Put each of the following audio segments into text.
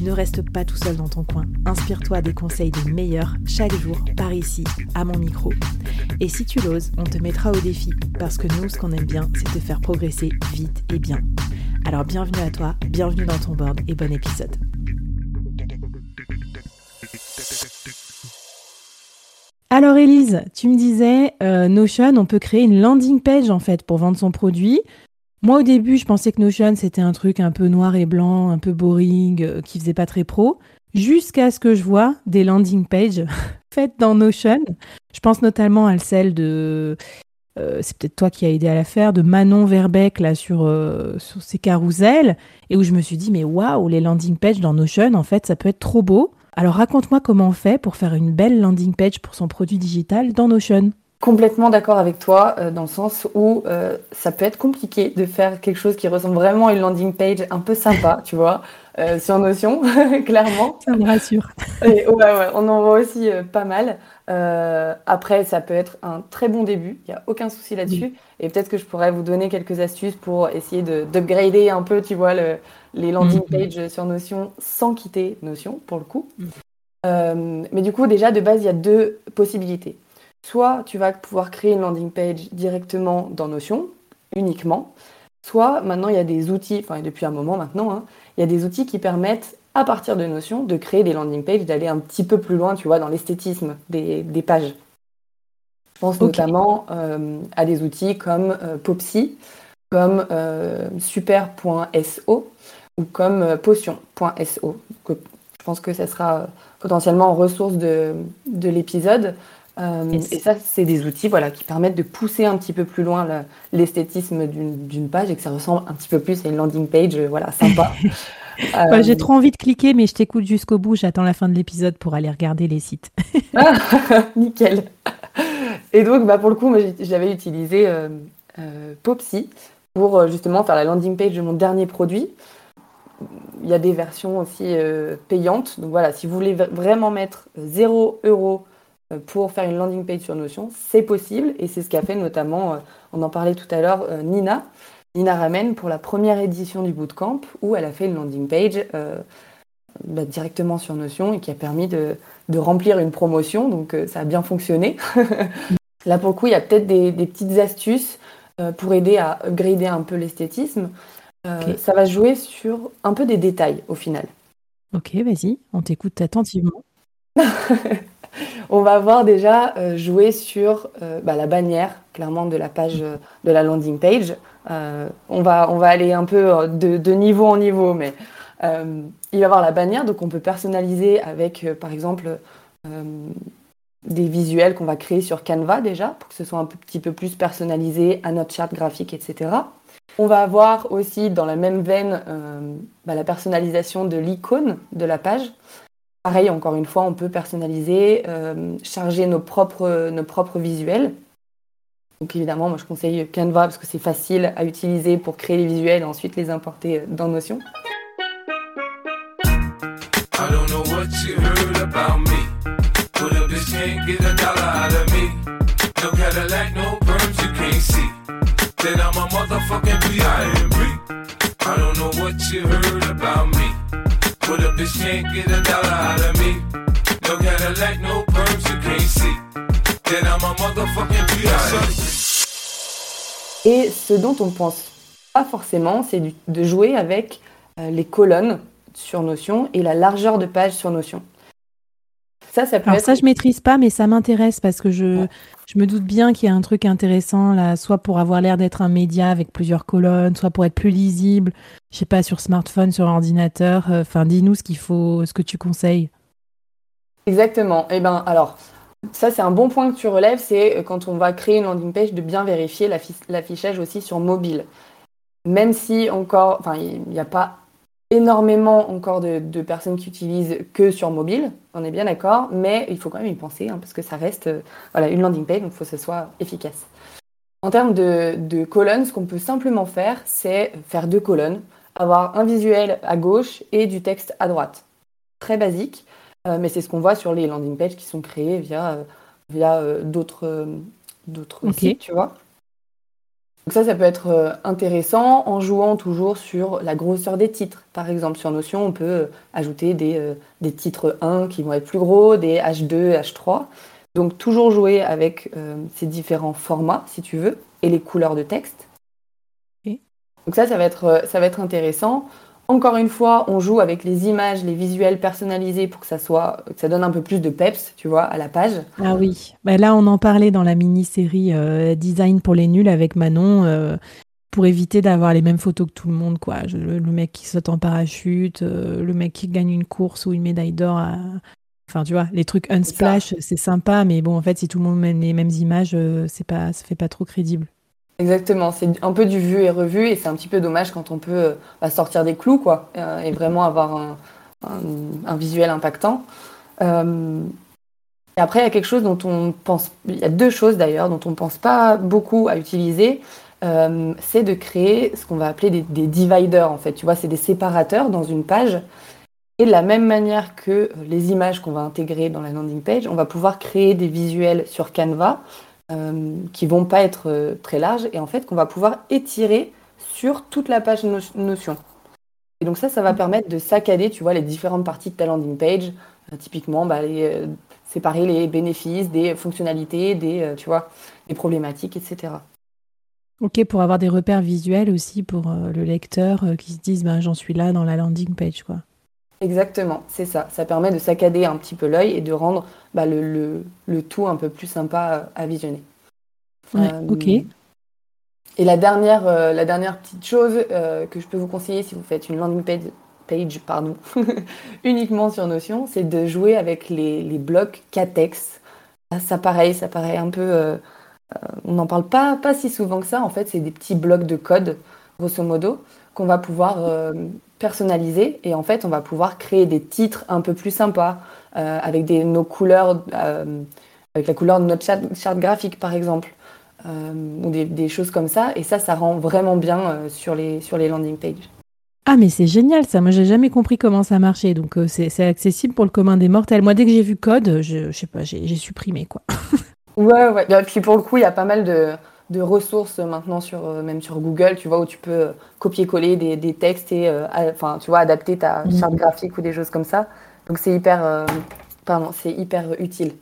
Ne reste pas tout seul dans ton coin. Inspire-toi des conseils des meilleurs chaque jour par ici, à mon micro. Et si tu l'oses, on te mettra au défi parce que nous, ce qu'on aime bien, c'est te faire progresser vite et bien. Alors bienvenue à toi, bienvenue dans ton board et bon épisode. Alors Elise, tu me disais, euh, Notion, on peut créer une landing page en fait pour vendre son produit. Moi, au début, je pensais que Notion, c'était un truc un peu noir et blanc, un peu boring, euh, qui faisait pas très pro, jusqu'à ce que je vois des landing pages faites dans Notion. Je pense notamment à celle de, euh, c'est peut-être toi qui as aidé à la faire, de Manon Verbeck, là, sur, euh, sur ses carousels, et où je me suis dit, mais waouh, les landing pages dans Notion, en fait, ça peut être trop beau. Alors raconte-moi comment on fait pour faire une belle landing page pour son produit digital dans Notion complètement d'accord avec toi euh, dans le sens où euh, ça peut être compliqué de faire quelque chose qui ressemble vraiment à une landing page un peu sympa, tu vois, euh, sur Notion, clairement. Ça me rassure. ouais, ouais, on en voit aussi pas mal. après, ça peut être un très bon début, il n'y a aucun souci là-dessus. Et peut-être que je pourrais vous donner quelques astuces pour essayer d'upgrader un peu, tu vois, le, les landing mm-hmm. pages sur Notion sans quitter Notion, pour le coup. Mm. mais du coup, déjà, de base, il y a deux possibilités. Soit tu vas pouvoir créer une landing page directement dans Notion, uniquement. Soit maintenant il y a des outils, enfin depuis un moment maintenant, hein, il y a des outils qui permettent à partir de Notion de créer des landing pages, d'aller un petit peu plus loin, tu vois, dans l'esthétisme des, pages. Je pense notamment euh, à des outils comme euh, Popsy, comme euh, super.so ou comme potion.so. Je pense que ça sera potentiellement en ressource de l'épisode. Euh, et ça, c'est des outils voilà, qui permettent de pousser un petit peu plus loin l'esthétisme d'une page et que ça ressemble un petit peu plus à une landing page euh, voilà, sympa. Euh, j'ai trop envie de cliquer, mais je t'écoute jusqu'au bout. J'attends la fin de l'épisode pour aller regarder les sites. ah, nickel. Et donc, bah, pour le coup, j'avais utilisé Popsy pour justement faire la landing page de mon dernier produit. Il y a des versions aussi payantes. Donc voilà, si vous voulez vraiment mettre 0 euros euh, pour faire une landing page sur Notion, c'est possible et c'est ce qu'a fait notamment, euh, on en parlait tout à l'heure, euh, Nina, Nina Ramen pour la première édition du bootcamp où elle a fait une landing page bah, directement sur Notion et qui a permis de, remplir une promotion, donc ça a bien fonctionné. Là pour le coup, il y a peut-être des, petites astuces pour aider à upgrader un peu l'esthétisme. Ça va jouer sur un peu des détails au final. Ok, vas-y, on t'écoute attentivement. on va voir déjà euh, jouer sur euh, bah, la bannière, clairement, de la page euh, de la landing page. on, va, on va aller un peu de, niveau en niveau, mais il va y avoir la bannière, donc on peut personnaliser avec, par exemple, des visuels qu'on va créer sur Canva déjà, pour que ce soit un petit peu plus personnalisé à notre charte graphique, etc. On va avoir aussi dans la même veine bah, la personnalisation de l'icône de la page. Pareil, encore une fois, on peut personnaliser, euh, charger nos propres, nos propres visuels. Donc évidemment, moi je conseille Canva parce que c'est facile à utiliser pour créer les visuels et ensuite les importer dans Notion. Et ce dont on pense pas forcément, c'est de jouer avec euh, les colonnes sur Notion et la largeur de page sur Notion. Ça, ça peut Alors ça, je maîtrise pas, mais ça m'intéresse parce que je, je me doute bien qu'il y a un truc intéressant là, soit pour avoir l'air d'être un média avec plusieurs colonnes, soit pour être plus lisible. Je sais pas sur smartphone, sur ordinateur. Enfin, dis-nous ce qu'il faut, ce que tu conseilles. Exactement. Eh ben, alors, ça, c'est un bon point que tu relèves, c'est quand on va créer une landing page de bien vérifier l'affichage aussi sur mobile. Même si encore, enfin, il n'y a pas énormément encore de, personnes qui utilisent que sur mobile, on est bien d'accord, mais il faut quand même y penser, hein, parce que ça reste euh, voilà, une landing page, donc il faut que ce soit efficace. En termes de, colonnes, ce qu'on peut simplement faire, c'est faire deux colonnes, avoir un visuel à gauche et du texte à droite. Très basique, euh, mais c'est ce qu'on voit sur les landing pages qui sont créées via, euh, via d'autres sites, tu vois. Donc ça, ça peut être euh, intéressant en jouant toujours sur la grosseur des titres. Par exemple, sur Notion, on peut euh, ajouter des, euh, des titres 1 qui vont être plus gros, des H2, H3. Donc toujours jouer avec ces différents formats, si tu veux, et les couleurs de texte. Donc ça, ça va être, ça va être intéressant. Encore une fois, on joue avec les images, les visuels personnalisés pour que ça soit, que ça donne un peu plus de peps, tu vois, à la page. Ah oui. Bah là, on en parlait dans la mini-série euh, Design pour les nuls avec Manon, euh, pour éviter d'avoir les mêmes photos que tout le monde, quoi. Le, mec qui saute en parachute, euh, le mec qui gagne une course ou une médaille d'or. Enfin, tu vois, les trucs unsplash, c'est sympa, mais bon, en fait, si tout le monde met les mêmes images, c'est pas, ça fait pas trop crédible. Exactement, c'est un peu du vu et revu et c'est un petit peu dommage quand on peut euh, bah, sortir des clous quoi euh, et vraiment avoir un, visuel impactant. Euh, et après, il y a quelque chose dont on pense, il y a deux choses d'ailleurs dont on ne pense pas beaucoup à utiliser, c'est de créer ce qu'on va appeler des, des, dividers en fait. Tu vois, c'est des séparateurs dans une page. Et de la même manière que les images qu'on va intégrer dans la landing page, on va pouvoir créer des visuels sur Canva euh, qui vont pas être euh, très larges et en fait qu'on va pouvoir étirer sur toute la page Notion. Et donc ça, ça va permettre de saccader, tu vois, les différentes parties de ta landing page. Euh, typiquement, bah, séparer les bénéfices des fonctionnalités, des, tu vois, des problématiques, etc. Ok, pour avoir des repères visuels aussi pour le lecteur qui se dise, ben, j'en suis là dans la landing page, quoi. Exactement, c'est ça. Ça permet de saccader un petit peu l'œil et de rendre bah, le, tout un peu plus sympa à visionner. Euh, ok. Et la dernière, euh, la dernière petite chose euh, que je peux vous conseiller si vous faites une landing page, page pardon, uniquement sur Notion, c'est de jouer avec les, blocs Catex. Ça, pareil, ça paraît un peu. on n'en parle pas, pas si souvent que ça. En fait, c'est des petits blocs de code, grosso modo, qu'on va pouvoir personnalisé et en fait on va pouvoir créer des titres un peu plus sympas euh, avec des, nos couleurs, euh, avec la couleur de notre charte, graphique par exemple, euh, ou des, choses comme ça et ça ça rend vraiment bien sur, les, sur les landing pages. Ah mais c'est génial ça, moi j'ai jamais compris comment ça marchait donc c'est accessible pour le commun des mortels. Moi dès que j'ai vu code, je, je sais pas, j'ai supprimé quoi. ouais ouais, et puis pour le coup il y a pas mal de de ressources maintenant sur euh, même sur Google, tu vois, où tu peux euh, copier-coller des, textes et euh, enfin, tu vois, adapter ta mm. charte graphique ou des choses comme ça. Donc c'est hyper, pardon, c'est hyper utile.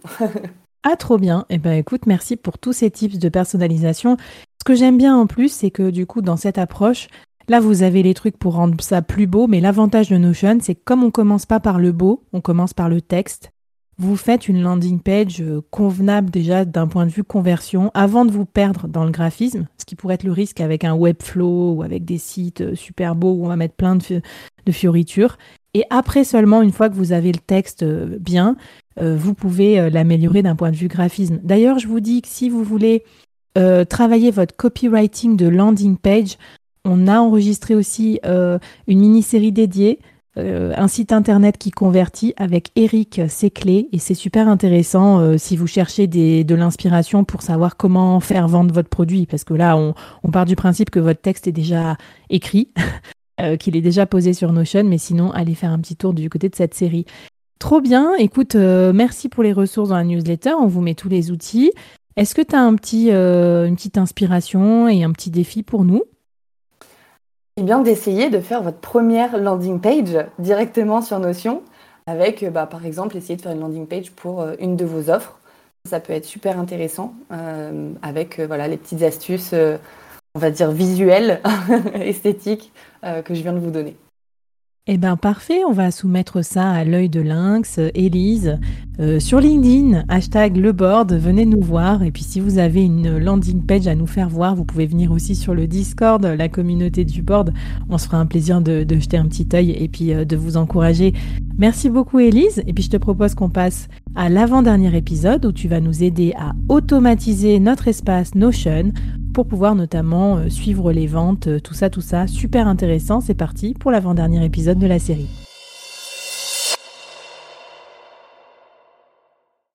ah, trop bien. Et eh ben écoute, merci pour tous ces tips de personnalisation. Ce que j'aime bien en plus, c'est que du coup, dans cette approche, Là, vous avez les trucs pour rendre ça plus beau, mais l'avantage de Notion, c'est que comme on commence pas par le beau, on commence par le texte vous faites une landing page euh, convenable déjà d'un point de vue conversion avant de vous perdre dans le graphisme, ce qui pourrait être le risque avec un Webflow ou avec des sites euh, super beaux où on va mettre plein de, fioritures. Et après seulement, une fois que vous avez le texte euh, bien, vous pouvez l'améliorer d'un point de vue graphisme. D'ailleurs, je vous dis que si vous voulez travailler votre copywriting de landing page, on a enregistré aussi une mini-série dédiée euh, un site internet qui convertit avec Eric Seclé et c'est super intéressant euh, si vous cherchez de l'inspiration pour savoir comment faire vendre votre produit parce que là on, part du principe que votre texte est déjà écrit, euh, qu'il est déjà posé sur Notion mais sinon allez faire un petit tour du côté de cette série. Trop bien, écoute, merci pour les ressources dans la newsletter, on vous met tous les outils. Est-ce que tu as un petit, une petite inspiration et un petit défi pour nous? Eh bien, d'essayer de faire votre première landing page directement sur Notion, avec, euh, bah, par exemple, essayer de faire une landing page pour euh, une de vos offres. Ça peut être super intéressant, euh, avec voilà, les petites astuces, on va dire visuelles, esthétiques, que je viens de vous donner. Eh ben parfait, on va soumettre ça à l'œil de lynx, Élise, euh, sur LinkedIn, hashtag le board, venez nous voir. Et puis si vous avez une landing page à nous faire voir, vous pouvez venir aussi sur le Discord, la communauté du board. On se fera un plaisir de, jeter un petit œil et puis euh, de vous encourager. Merci beaucoup Élise. Et puis je te propose qu'on passe à l'avant-dernier épisode où tu vas nous aider à automatiser notre espace Notion pour pouvoir notamment euh, suivre les ventes, euh, tout ça, tout ça. Super intéressant, c'est parti pour l'avant-dernier épisode de la série.